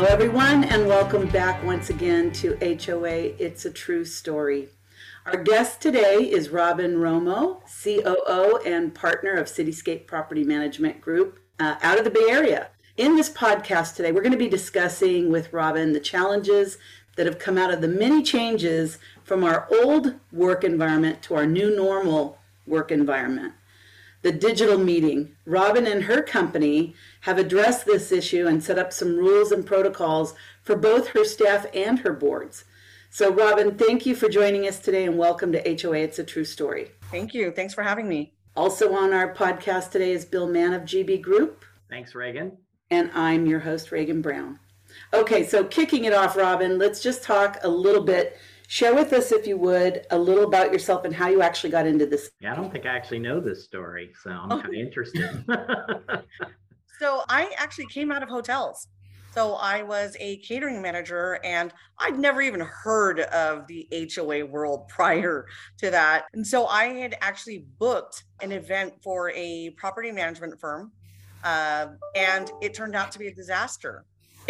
Hello, everyone, and welcome back once again to HOA It's a True Story. Our guest today is Robin Romo, COO and partner of Cityscape Property Management Group uh, out of the Bay Area. In this podcast today, we're going to be discussing with Robin the challenges that have come out of the many changes from our old work environment to our new normal work environment the digital meeting. Robin and her company have addressed this issue and set up some rules and protocols for both her staff and her boards. So, Robin, thank you for joining us today and welcome to HOA It's a True Story. Thank you. Thanks for having me. Also on our podcast today is Bill Mann of GB Group. Thanks, Reagan. And I'm your host, Reagan Brown. Okay, so kicking it off, Robin, let's just talk a little bit Share with us, if you would, a little about yourself and how you actually got into this. Yeah, I don't think I actually know this story, so I'm kind of interested. so I actually came out of hotels. So I was a catering manager and I'd never even heard of the HOA world prior to that. And so I had actually booked an event for a property management firm. Uh, and it turned out to be a disaster.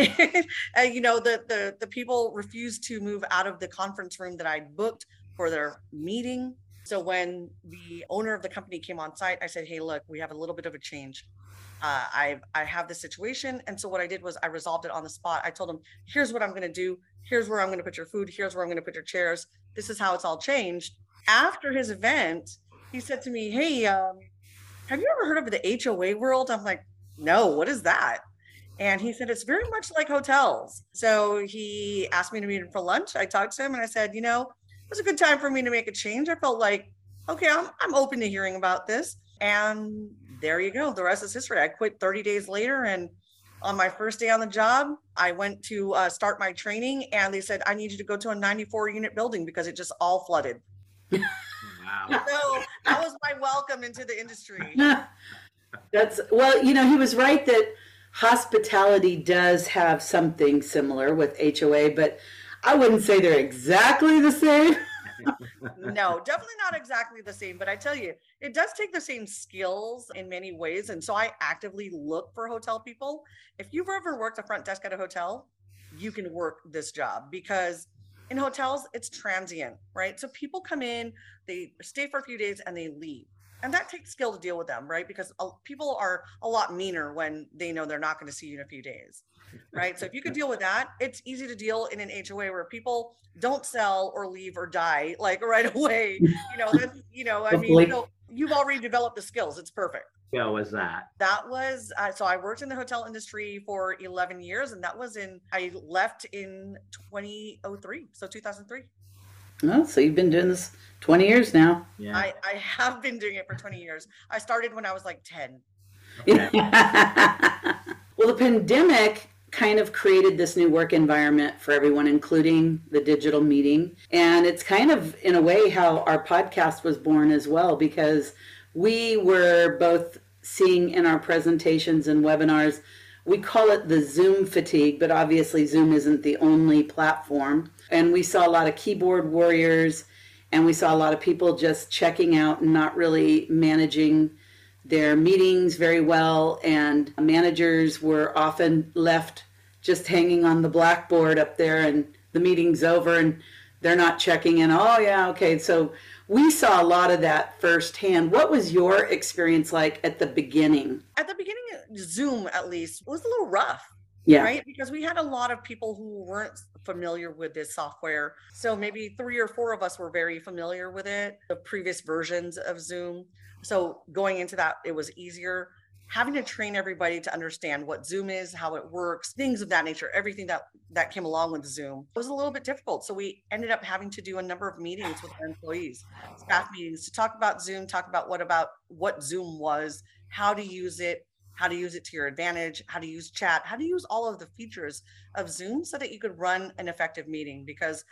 and, you know, the, the the people refused to move out of the conference room that I booked for their meeting. So when the owner of the company came on site, I said, "Hey, look, we have a little bit of a change. Uh, I I have this situation." And so what I did was I resolved it on the spot. I told him, "Here's what I'm going to do. Here's where I'm going to put your food. Here's where I'm going to put your chairs. This is how it's all changed." After his event, he said to me, "Hey, um, have you ever heard of the HOA world?" I'm like, "No, what is that?" And he said, it's very much like hotels. So he asked me to meet him for lunch. I talked to him and I said, you know, it was a good time for me to make a change. I felt like, okay, I'm, I'm open to hearing about this. And there you go. The rest is history. I quit 30 days later. And on my first day on the job, I went to uh, start my training and they said, I need you to go to a 94 unit building because it just all flooded. wow. So that was my welcome into the industry. That's well, you know, he was right that hospitality does have something similar with HOA, but I wouldn't say they're exactly the same. no, definitely not exactly the same. But I tell you, it does take the same skills in many ways. And so I actively look for hotel people. If you've ever worked a front desk at a hotel, you can work this job because in hotels, it's transient, right? So people come in, they stay for a few days and they leave and that takes skill to deal with them right? Because people are a lot meaner when they know they're not going to see you in a few days right? So if you could deal with that it's easy to deal in an hoa where people don't sell or leave or die like right away you know that's you know i mean you know, you've already developed the skills it's perfect. Yeah was that. That was uh, so i worked in the hotel industry for 11 years and that was in i left in 2003 so 2003 Oh, so you've been doing this 20 years now. Yeah. I, I have been doing it for 20 years. I started when I was like 10. Okay. well, the pandemic kind of created this new work environment for everyone, including the digital meeting. And it's kind of, in a way, how our podcast was born as well, because we were both seeing in our presentations and webinars, we call it the Zoom fatigue, but obviously, Zoom isn't the only platform. And we saw a lot of keyboard warriors and we saw a lot of people just checking out and not really managing their meetings very well. And managers were often left just hanging on the blackboard up there, and the meeting's over, and they're not checking in. Oh, yeah, okay. So we saw a lot of that firsthand. What was your experience like at the beginning? At the beginning, Zoom at least was a little rough. Yeah. Right. Because we had a lot of people who weren't familiar with this software. So maybe three or four of us were very familiar with it, the previous versions of Zoom. So going into that, it was easier. Having to train everybody to understand what Zoom is, how it works, things of that nature, everything that that came along with Zoom was a little bit difficult. So we ended up having to do a number of meetings with our employees, staff meetings to talk about Zoom, talk about what about what Zoom was, how to use it, how to use it to your advantage, how to use chat, how to use all of the features of Zoom so that you could run an effective meeting because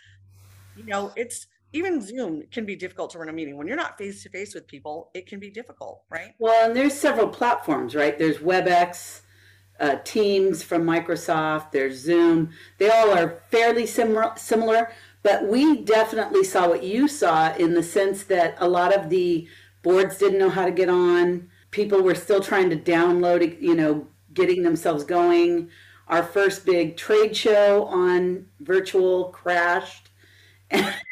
you know, it's even Zoom can be difficult to run a meeting. When you're not face to face with people, it can be difficult, right? Well, and there's several platforms, right? There's WebEx, uh, Teams from Microsoft, there's Zoom. They all are fairly similar, similar, but we definitely saw what you saw in the sense that a lot of the boards didn't know how to get on people were still trying to download, you know, getting themselves going. Our first big trade show on virtual crashed.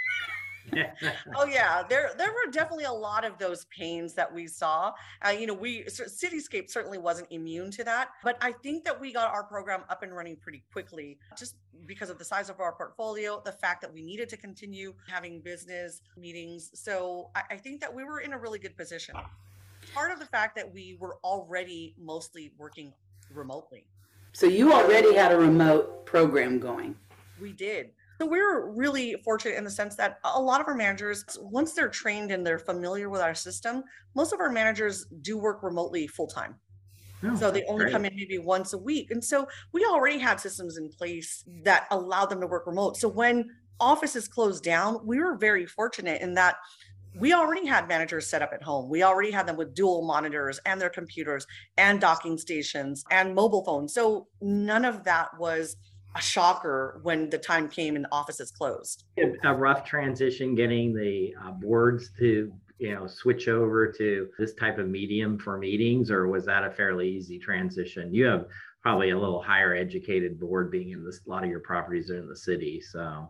oh yeah there there were definitely a lot of those pains that we saw. Uh, you know we cityscape certainly wasn't immune to that but i think that we got our program up and running pretty quickly just because of the size of our portfolio the fact that we needed to continue having business meetings. So I, I think that we were in a really good position. Part of the fact that we were already mostly working remotely. So you already had a remote program going? We did so we're really fortunate in the sense that a lot of our managers, once they're trained and they're familiar with our system, most of our managers do work remotely full time. Oh, so they only great. come in maybe once a week. And so we already had systems in place that allow them to work remote. So when offices closed down, we were very fortunate in that we already had managers set up at home. We already had them with dual monitors and their computers and docking stations and mobile phones. So none of that was a shocker when the time came and the offices closed. A rough transition getting the uh, boards to you know switch over to this type of medium for meetings, or was that a fairly easy transition? You have probably a little higher educated board being in this. A lot of your properties are in the city, so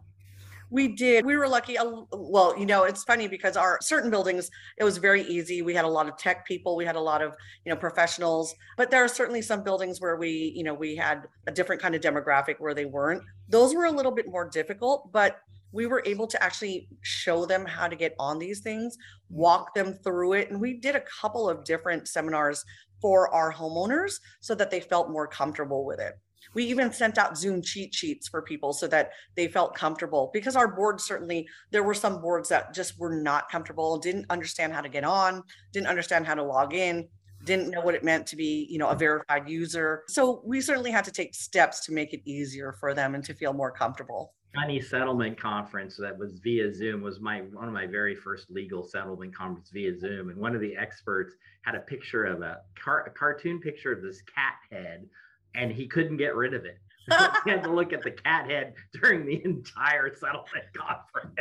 we did. We were lucky. Well, you know, it's funny because our certain buildings, it was very easy. We had a lot of tech people. We had a lot of, you know, professionals. But there are certainly some buildings where we, you know, we had a different kind of demographic where they weren't. Those were a little bit more difficult, but we were able to actually show them how to get on these things, walk them through it. And we did a couple of different seminars for our homeowners so that they felt more comfortable with it. We even sent out Zoom cheat sheets for people so that they felt comfortable because our board certainly, there were some boards that just were not comfortable, didn't understand how to get on, didn't understand how to log in, didn't know what it meant to be, you know, a verified user. So we certainly had to take steps to make it easier for them and to feel more comfortable. County settlement conference that was via Zoom was my one of my very first legal settlement conference via Zoom, and one of the experts had a picture of a, car, a cartoon picture of this cat head and he couldn't get rid of it. he had to look at the cat head during the entire settlement conference.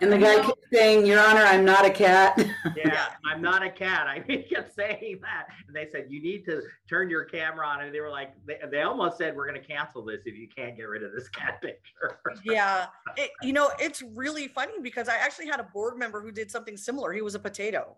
And the guy kept saying, Your Honor, I'm not a cat. yeah, I'm not a cat. I he kept saying that. And they said, You need to turn your camera on. And they were like, They, they almost said, We're going to cancel this if you can't get rid of this cat picture. yeah. It, you know, it's really funny because I actually had a board member who did something similar. He was a potato.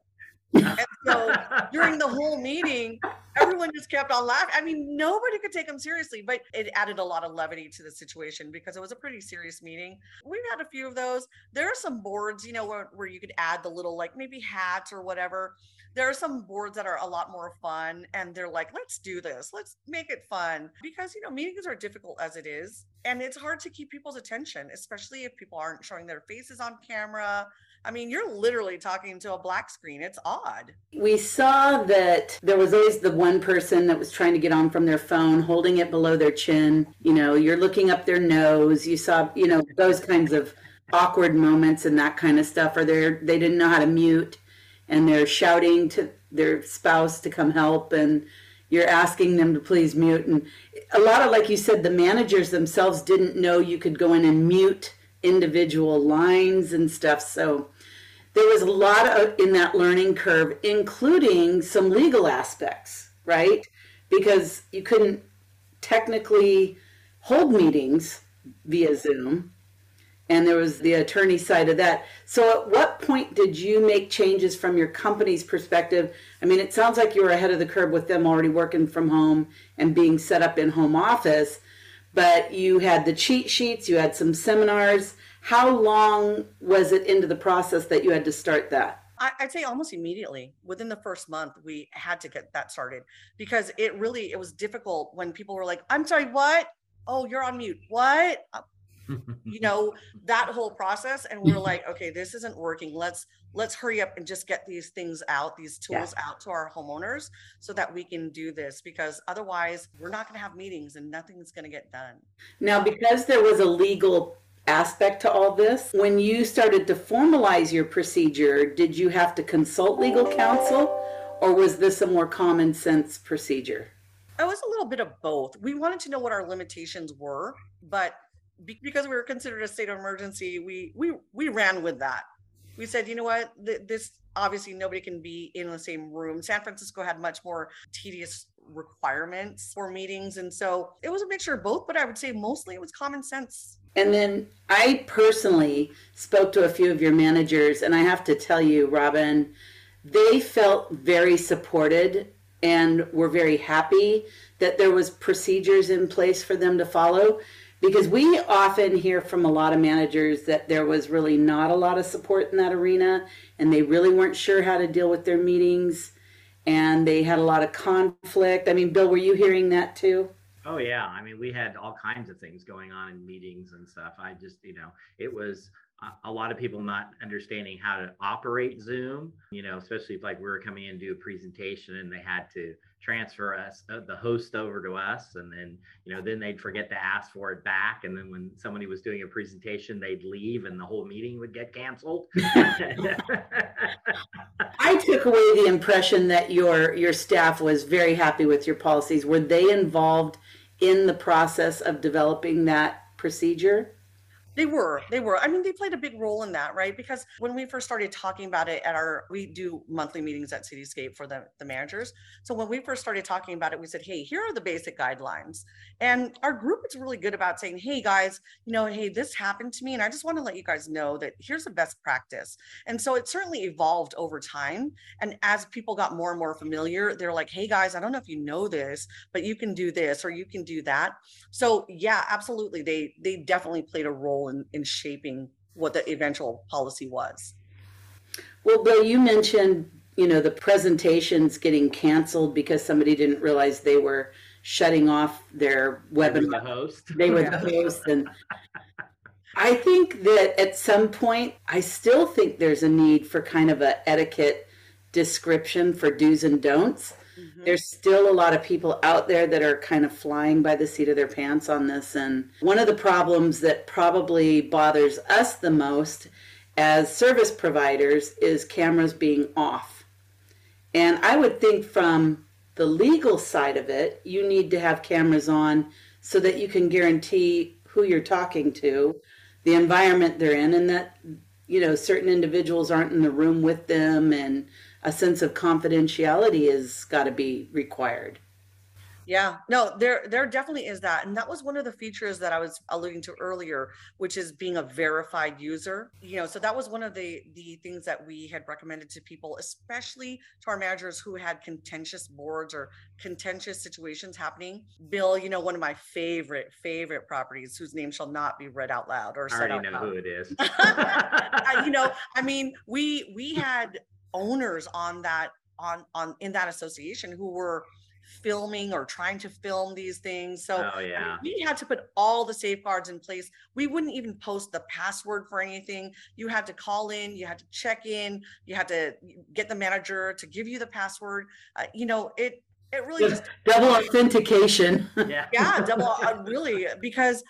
And so during the whole meeting, everyone just kept on laughing. I mean, nobody could take him seriously, but it added a lot of levity to the situation because it was a pretty serious meeting. We've had a few of those. There are some boards, you know, where, where you could add the little, like maybe hats or whatever. There are some boards that are a lot more fun and they're like, let's do this, let's make it fun because, you know, meetings are difficult as it is. And it's hard to keep people's attention, especially if people aren't showing their faces on camera I mean, you're literally talking to a black screen. It's odd. We saw that there was always the one person that was trying to get on from their phone, holding it below their chin. You know, you're looking up their nose. You saw, you know, those kinds of awkward moments and that kind of stuff. Or they they didn't know how to mute, and they're shouting to their spouse to come help, and you're asking them to please mute. And a lot of, like you said, the managers themselves didn't know you could go in and mute individual lines and stuff. So there was a lot of, in that learning curve, including some legal aspects, right? Because you couldn't technically hold meetings via Zoom. And there was the attorney side of that. So, at what point did you make changes from your company's perspective? I mean, it sounds like you were ahead of the curve with them already working from home and being set up in home office, but you had the cheat sheets, you had some seminars how long was it into the process that you had to start that? I'd say almost immediately within the first month, we had to get that started because it really, it was difficult when people were like, I'm sorry, what? Oh, you're on mute. What? You know, that whole process. And we're mm-hmm. like, okay, this isn't working. Let's, let's hurry up and just get these things out, these tools yeah. out to our homeowners so that we can do this because otherwise we're not going to have meetings and nothing's going to get done. Now, because there was a legal aspect to all this. When you started to formalize your procedure, did you have to consult legal counsel or was this a more common sense procedure? It was a little bit of both. We wanted to know what our limitations were, but because we were considered a state of emergency, we we we ran with that. We said, you know what, this obviously nobody can be in the same room. San Francisco had much more tedious requirements for meetings. And so it was a mixture of both, but I would say mostly it was common sense. And then I personally spoke to a few of your managers, and I have to tell you, Robin, they felt very supported and were very happy that there was procedures in place for them to follow because we often hear from a lot of managers that there was really not a lot of support in that arena and they really weren't sure how to deal with their meetings and they had a lot of conflict. I mean, Bill, were you hearing that too? Oh yeah, I mean, we had all kinds of things going on in meetings and stuff. I just, you know, it was a lot of people not understanding how to operate Zoom, you know, especially if like we were coming in to do a presentation and they had to transfer us uh, the host over to us and then you know then they'd forget to ask for it back and then when somebody was doing a presentation they'd leave and the whole meeting would get canceled. I took away the impression that your your staff was very happy with your policies. Were they involved in the process of developing that procedure they were, they were. I mean, they played a big role in that, right? Because when we first started talking about it at our, we do monthly meetings at Cityscape for the, the managers. So when we first started talking about it, we said, hey, here are the basic guidelines. And our group is really good about saying, hey, guys, you know, hey, this happened to me. And I just want to let you guys know that here's the best practice. And so it certainly evolved over time. And as people got more and more familiar, they're like, hey, guys, I don't know if you know this, but you can do this or you can do that. So yeah, absolutely. They, they definitely played a role in, in shaping what the eventual policy was. Well, Bill, you mentioned you know the presentations getting canceled because somebody didn't realize they were shutting off their webinar. The host. They were the host, and I think that at some point, I still think there's a need for kind of a etiquette description for do's and don'ts. Mm-hmm. There's still a lot of people out there that are kind of flying by the seat of their pants on this. And one of the problems that probably bothers us the most as service providers is cameras being off. And I would think from the legal side of it, you need to have cameras on so that you can guarantee who you're talking to, the environment they're in, and that, you know, certain individuals aren't in the room with them and a sense of confidentiality has got to be required. Yeah, no, there there definitely is that. And that was one of the features that I was alluding to earlier, which is being a verified user. You know, so that was one of the the things that we had recommended to people, especially to our managers who had contentious boards or contentious situations happening. Bill, you know, one of my favorite, favorite properties whose name shall not be read out loud or I said already out know loud. who it is. you know, I mean, we we had owners on that on on in that association who were filming or trying to film these things. So oh, yeah. I mean, we had to put all the safeguards in place. We wouldn't even post the password for anything. You had to call in, you had to check in, you had to get the manager to give you the password. Uh, you know, it it really just double authentication. yeah, yeah, double uh, really because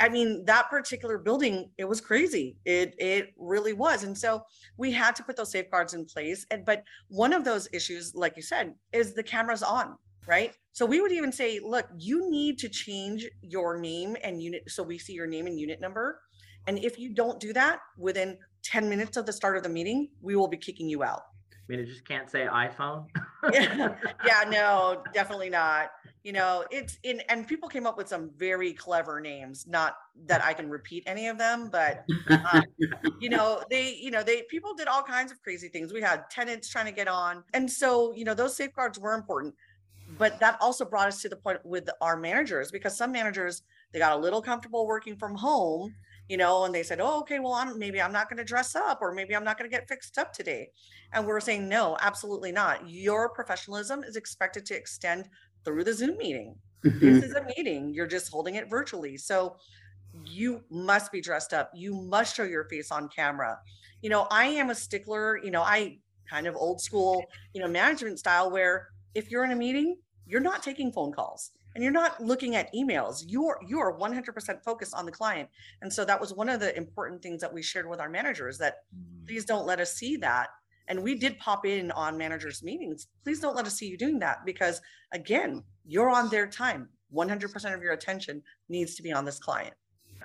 I mean, that particular building, it was crazy. It it really was. And so we had to put those safeguards in place. And but one of those issues, like you said, is the cameras on, right? So we would even say, look, you need to change your name and unit so we see your name and unit number. And if you don't do that within 10 minutes of the start of the meeting, we will be kicking you out. I mean, it just can't say iPhone. yeah, yeah, no, definitely not. You know, it's in, and people came up with some very clever names. Not that I can repeat any of them, but uh, you know, they, you know, they people did all kinds of crazy things. We had tenants trying to get on, and so you know, those safeguards were important. But that also brought us to the point with our managers because some managers they got a little comfortable working from home you know, and they said, "Oh, okay, well, I'm maybe I'm not going to dress up, or maybe I'm not going to get fixed up today," and we're saying, "No, absolutely not. Your professionalism is expected to extend through the Zoom meeting. Mm-hmm. This is a meeting. You're just holding it virtually, so you must be dressed up. You must show your face on camera. You know, I am a stickler. You know, I kind of old school, you know, management style where if you're in a meeting, you're not taking phone calls and you're not looking at emails. You're you are 100% focused on the client. And so that was one of the important things that we shared with our managers that mm. please don't let us see that. And we did pop in on managers meetings. Please don't let us see you doing that because again you're on their time. 100% of your attention needs to be on this client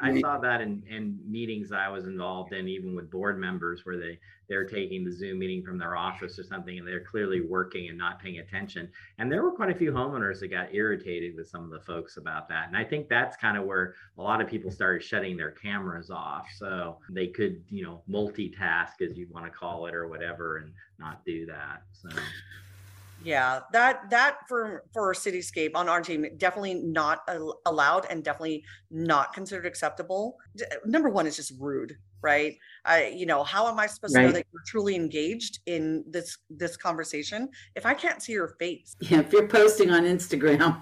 I saw that in, in meetings I was involved in, even with board members, where they they're taking the Zoom meeting from their office or something, and they're clearly working and not paying attention. And there were quite a few homeowners that got irritated with some of the folks about that. And I think that's kind of where a lot of people started shutting their cameras off, so they could, you know, multitask, as you want to call it, or whatever, and not do that. So yeah that that for for cityscape on our team definitely not allowed and definitely not considered acceptable. Number one is just rude right? I you know how am i supposed right. to know that you're truly engaged in this this conversation if i can't see your face? Yeah if you're posting on instagram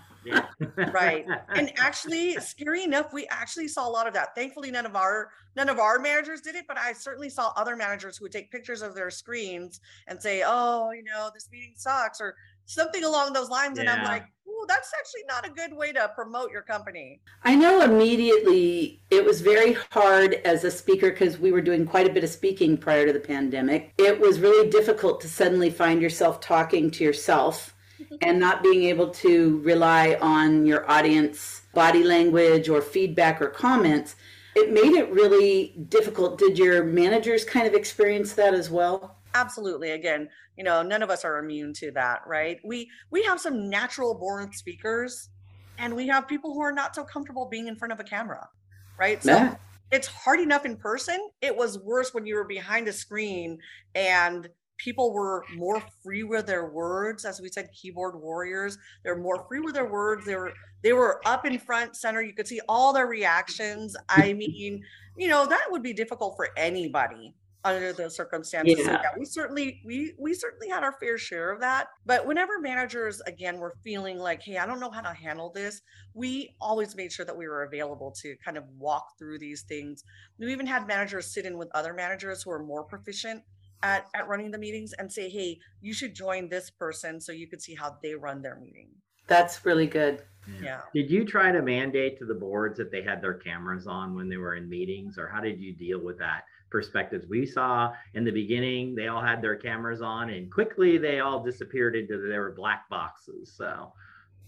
right. And actually, scary enough, we actually saw a lot of that. Thankfully, none of our none of our managers did it, but I certainly saw other managers who would take pictures of their screens and say, "Oh, you know, this meeting sucks," or something along those lines. Yeah. And I'm like, "Oh, that's actually not a good way to promote your company." I know immediately it was very hard as a speaker because we were doing quite a bit of speaking prior to the pandemic. It was really difficult to suddenly find yourself talking to yourself and not being able to rely on your audience body language or feedback or comments it made it really difficult. Did your managers kind of experience that as well? Absolutely. Again you know none of us are immune to that right? We we have some natural born speakers and we have people who are not so comfortable being in front of a camera right? So yeah. it's hard enough in person. It was worse when you were behind a screen and people were more free with their words as we said keyboard warriors they're more free with their words they were they were up in front center you could see all their reactions. I mean you know that would be difficult for anybody under the circumstances. Yeah. Yeah, we certainly we we certainly had our fair share of that. But whenever managers again were feeling like hey i don't know how to handle this we always made sure that we were available to kind of walk through these things. We even had managers sit in with other managers who are more proficient at, at running the meetings and say, hey, you should join this person so you could see how they run their meeting. That's really good. Yeah. yeah. Did you try to mandate to the boards that they had their cameras on when they were in meetings, or how did you deal with that? Perspectives we saw in the beginning, they all had their cameras on, and quickly they all disappeared into their black boxes. So,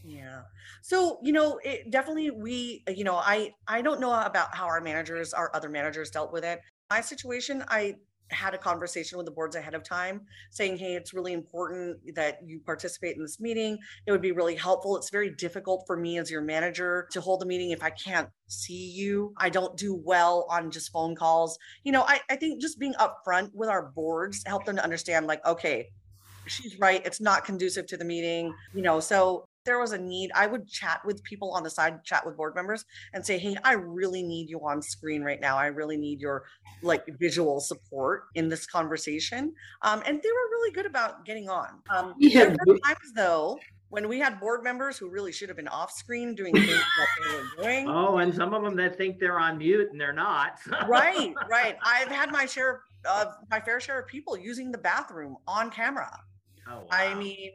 yeah. So, you know, it definitely we, you know, I I don't know about how our managers, our other managers dealt with it. My situation, I had a conversation with the boards ahead of time saying hey it's really important that you participate in this meeting. It would be really helpful. It's very difficult for me as your manager to hold a meeting if i can't see you. I don't do well on just phone calls. You know i, I think just being upfront with our boards help them to understand like okay she's right. It's not conducive to the meeting you know so there was a need, I would chat with people on the side, chat with board members and say, Hey, I really need you on screen right now. I really need your like visual support in this conversation. Um, and they were really good about getting on. Um, yeah. There were times though when we had board members who really should have been off screen doing things that they were doing. Oh, and some of them that think they're on mute and they're not. right, right. I've had my share of my fair share of people using the bathroom on camera. Oh, wow. I mean,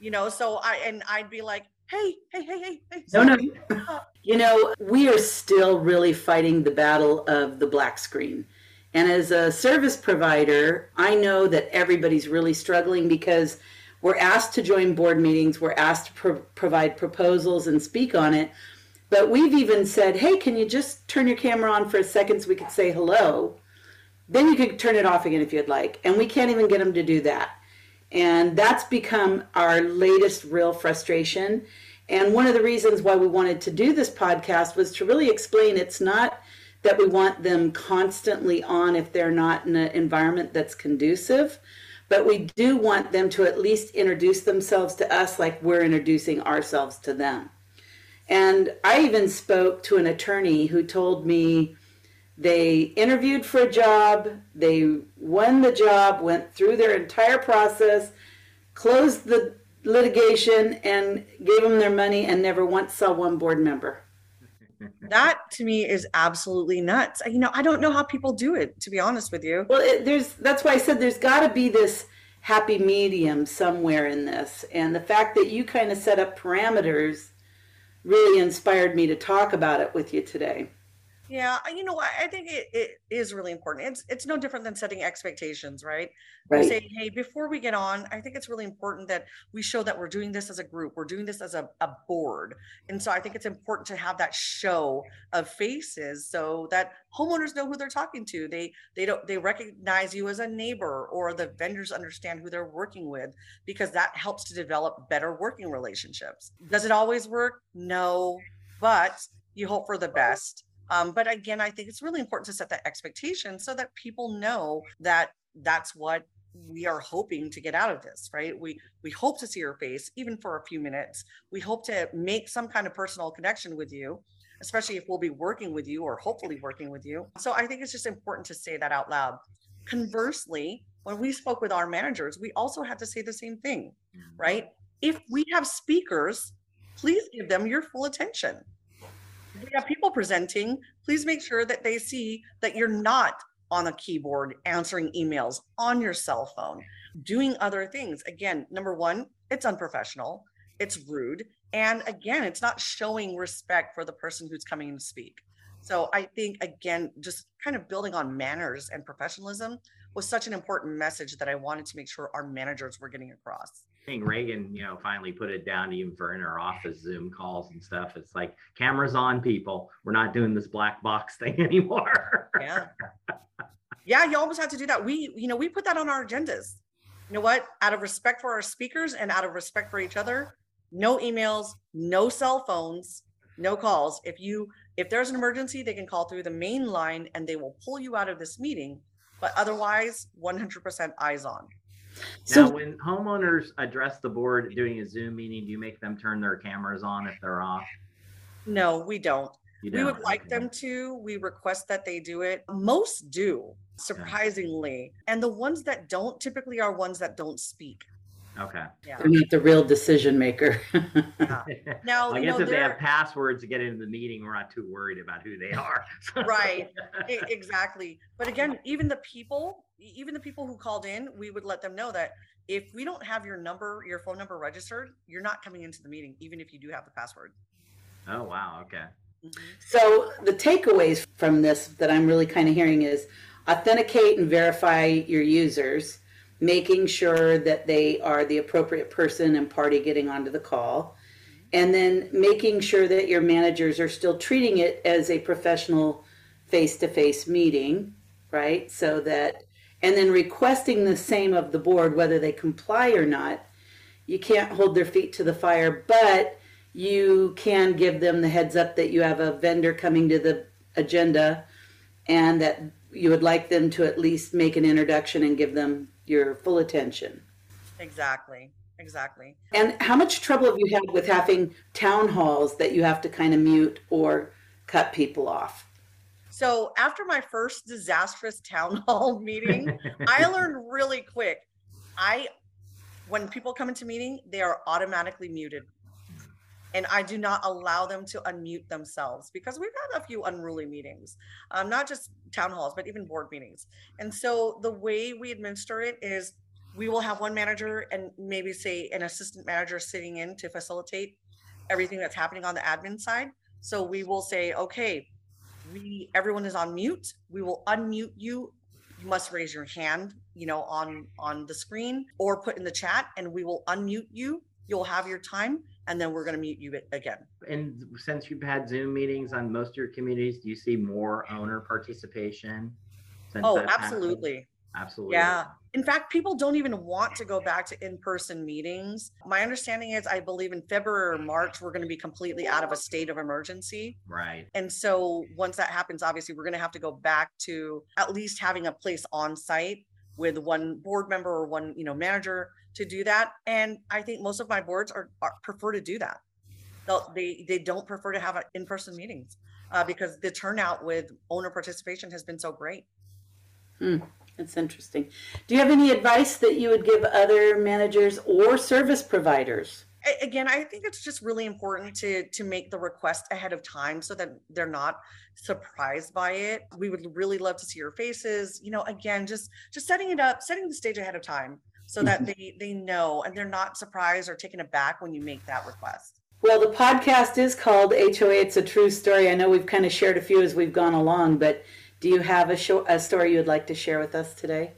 you know so i and i'd be like hey hey hey hey hey no no. Uh, you know we are still really fighting the battle of the black screen. And as a service provider i know that everybody's really struggling because we're asked to join board meetings we're asked to pro- provide proposals and speak on it. But we've even said hey can you just turn your camera on for a second so we could say hello? Then you could turn it off again if you'd like. And we can't even get them to do that and that's become our latest real frustration. And one of the reasons why we wanted to do this podcast was to really explain it's not that we want them constantly on if they're not in an environment that's conducive, but we do want them to at least introduce themselves to us like we're introducing ourselves to them. And I even spoke to an attorney who told me they interviewed for a job, they won the job, went through their entire process, closed the litigation, and gave them their money and never once saw one board member. That to me is absolutely nuts. You know, I don't know how people do it, to be honest with you. Well, it, there's that's why I said there's got to be this happy medium somewhere in this. And the fact that you kind of set up parameters really inspired me to talk about it with you today. Yeah, you know, what? I think it, it is really important. It's it's no different than setting expectations, right? Right. say, hey, before we get on, I think it's really important that we show that we're doing this as a group, we're doing this as a, a board. And so I think it's important to have that show of faces so that homeowners know who they're talking to. They they don't they recognize you as a neighbor or the vendors understand who they're working with because that helps to develop better working relationships. Does it always work? No, but you hope for the best. Um, but again, I think it's really important to set that expectation so that people know that that's what we are hoping to get out of this, right? We we hope to see your face even for a few minutes. We hope to make some kind of personal connection with you, especially if we'll be working with you or hopefully working with you. So I think it's just important to say that out loud. Conversely, when we spoke with our managers, we also had to say the same thing, right? If we have speakers, please give them your full attention. We have people presenting, please make sure that they see that you're not on a keyboard answering emails on your cell phone, doing other things. Again, number one, it's unprofessional, it's rude, and again, it's not showing respect for the person who's coming to speak. So I think again, just kind of building on manners and professionalism was such an important message that I wanted to make sure our managers were getting across. Think Reagan, you know, finally put it down even for in our office Zoom calls and stuff. It's like cameras on, people. We're not doing this black box thing anymore. Yeah. Yeah, you almost have to do that. We, you know, we put that on our agendas. You know what? Out of respect for our speakers and out of respect for each other, no emails, no cell phones, no calls. If you if there's an emergency, they can call through the main line and they will pull you out of this meeting. But otherwise, 100% eyes on. So now, when homeowners address the board doing a Zoom meeting, do you make them turn their cameras on if they're off? No, we don't. You We would don't? like Okay. them to. We request that they do it. Most do, surprisingly. And the ones that don't typically are ones that don't speak. Okay. Yeah. they're not the real decision maker. yeah. Now, I guess know, if they have passwords to get into the meeting, we're not too worried about who they are. Right. Exactly. But again, even the people, even the people who called in, we would let them know that if we don't have your number, your phone number registered, you're not coming into the meeting, even if you do have the password. Oh wow. Okay. Mm-hmm. So the takeaways from this that I'm really kind of hearing is authenticate and verify your users, making sure that they are the appropriate person and party getting onto the call, and then making sure that your managers are still treating it as a professional face-to-face meeting, right? So that and then requesting the same of the board whether they comply or not. You can't hold their feet to the fire, but you can give them the heads up that you have a vendor coming to the agenda and that you would like them to at least make an introduction and give them your full attention. Exactly. Exactly. And how much trouble have you had with having town halls that you have to kind of mute or cut people off? So after my first disastrous town hall meeting, I learned really quick. I, when people come into meeting, they are automatically muted. And I do not allow them to unmute themselves because we've had a few unruly meetings, um, not just town halls, but even board meetings. And so the way we administer it is we will have one manager and maybe say an assistant manager sitting in to facilitate everything that's happening on the admin side. So we will say, okay, we everyone is on mute. We will unmute you. You must raise your hand, you know, on on the screen or put in the chat, and we will unmute you. You'll have your time, and then we're going to mute you again. And since you've had Zoom meetings on most of your communities, do you see more owner participation? Oh, that's happened? absolutely. Absolutely. Yeah. In fact, people don't even want to go back to in person meetings. My understanding is, I believe in February or March, we're going to be completely out of a state of emergency. Right. And so once that happens, obviously, we're going to have to go back to at least having a place on site with one board member or one, you know, manager to do that. And I think most of my boards are, are prefer to do that. They'll, they they don't prefer to have in-person meetings uh, because the turnout with owner participation has been so great. Hmm, That's interesting. Do you have any advice that you would give other managers or service providers? Again i think it's just really important to to make the request ahead of time so that they're not surprised by it we would really love to see your faces you know again just just setting it up setting the stage ahead of time so that they they know and they're not surprised or taken aback when you make that request Well, the podcast is called HOA It's a True Story. I know we've kind of shared a few as we've gone along, but do you have a, show, a story you'd like to share with us today?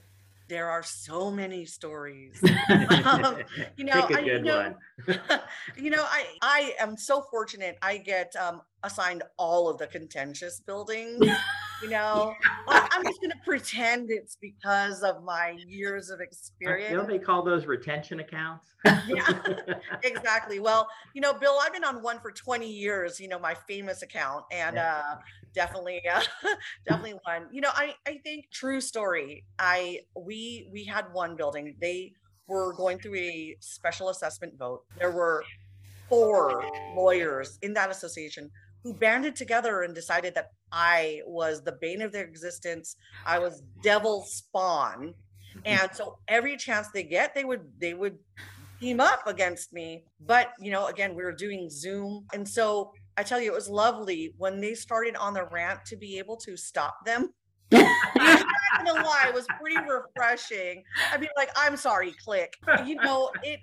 There are so many stories. um, you know, I, you know, you know, I I am so fortunate. I get um, assigned all of the contentious buildings. You know, I'm just going to pretend it's because of my years of experience. Don't they call those retention accounts? Yeah, exactly. Well, you know, Bill, I've been on one for 20 years. You know, my famous account, and uh, definitely, uh, definitely one. You know, I I think true story. I we we had one building. They were going through a special assessment vote. There were four lawyers in that association who banded together and decided that I was the bane of their existence. I was devil spawn. Mm-hmm. And so every chance they get, they would they would team up against me. But you know, again, we were doing Zoom. And so I tell you, it was lovely when they started on the rant to be able to stop them. I'm not gonna lie, it was pretty refreshing. I'd be like, I'm sorry, click. You know, it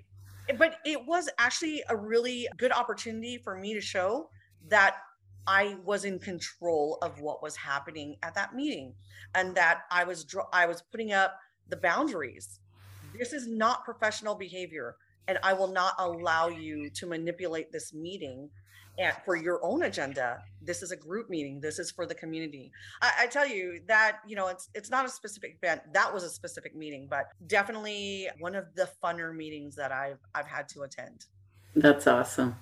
but it was actually a really good opportunity for me to show that I was in control of what was happening at that meeting and that I was dr- I was putting up the boundaries. This is not professional behavior and I will not allow you to manipulate this meeting and for your own agenda. This is a group meeting. This is for the community. I, I tell you that you know it's it's not a specific event. That was a specific meeting, but definitely one of the funner meetings that I've I've had to attend. That's awesome.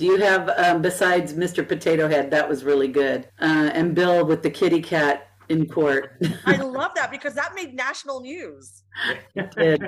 Do you have, um, besides Mr. Potato Head, that was really good, uh, and Bill with the kitty cat in court? I love that because that made national news. It did.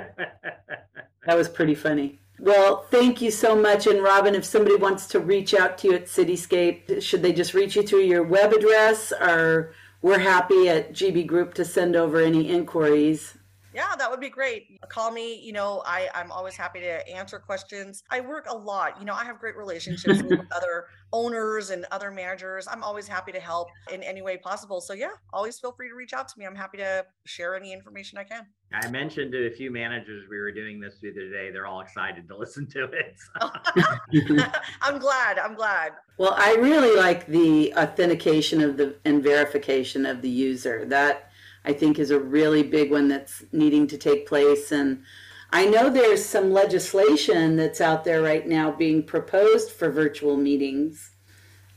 That was pretty funny. Well, thank you so much. And Robin, if somebody wants to reach out to you at Cityscape, should they just reach you through your web address or we're happy at GB Group to send over any inquiries? Yeah, that would be great. Call me. You know, I, I'm always happy to answer questions. I work a lot. You know, I have great relationships with other owners and other managers. I'm always happy to help in any way possible. So, yeah, always feel free to reach out to me. I'm happy to share any information I can. I mentioned to a few managers we were doing this the other day. They're all excited to listen to it. I'm glad. I'm glad. Well, I really like the authentication of the and verification of the user. That I think is a really big one that's needing to take place. And I know there's some legislation that's out there right now being proposed for virtual meetings.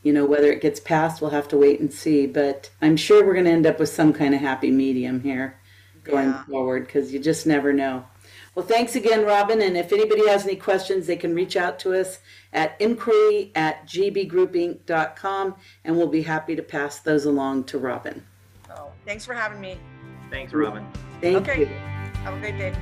You know, whether it gets passed, we'll have to wait and see. But I'm sure we're going to end up with some kind of happy medium here going Yeah. forward because you just never know. Well, thanks again, Robin. And if anybody has any questions, they can reach out to us at inquiry at gbgroupinc.com and we'll be happy to pass those along to Robin. So, thanks for having me. Thanks, Robin. Thank Okay. you. Have a great day.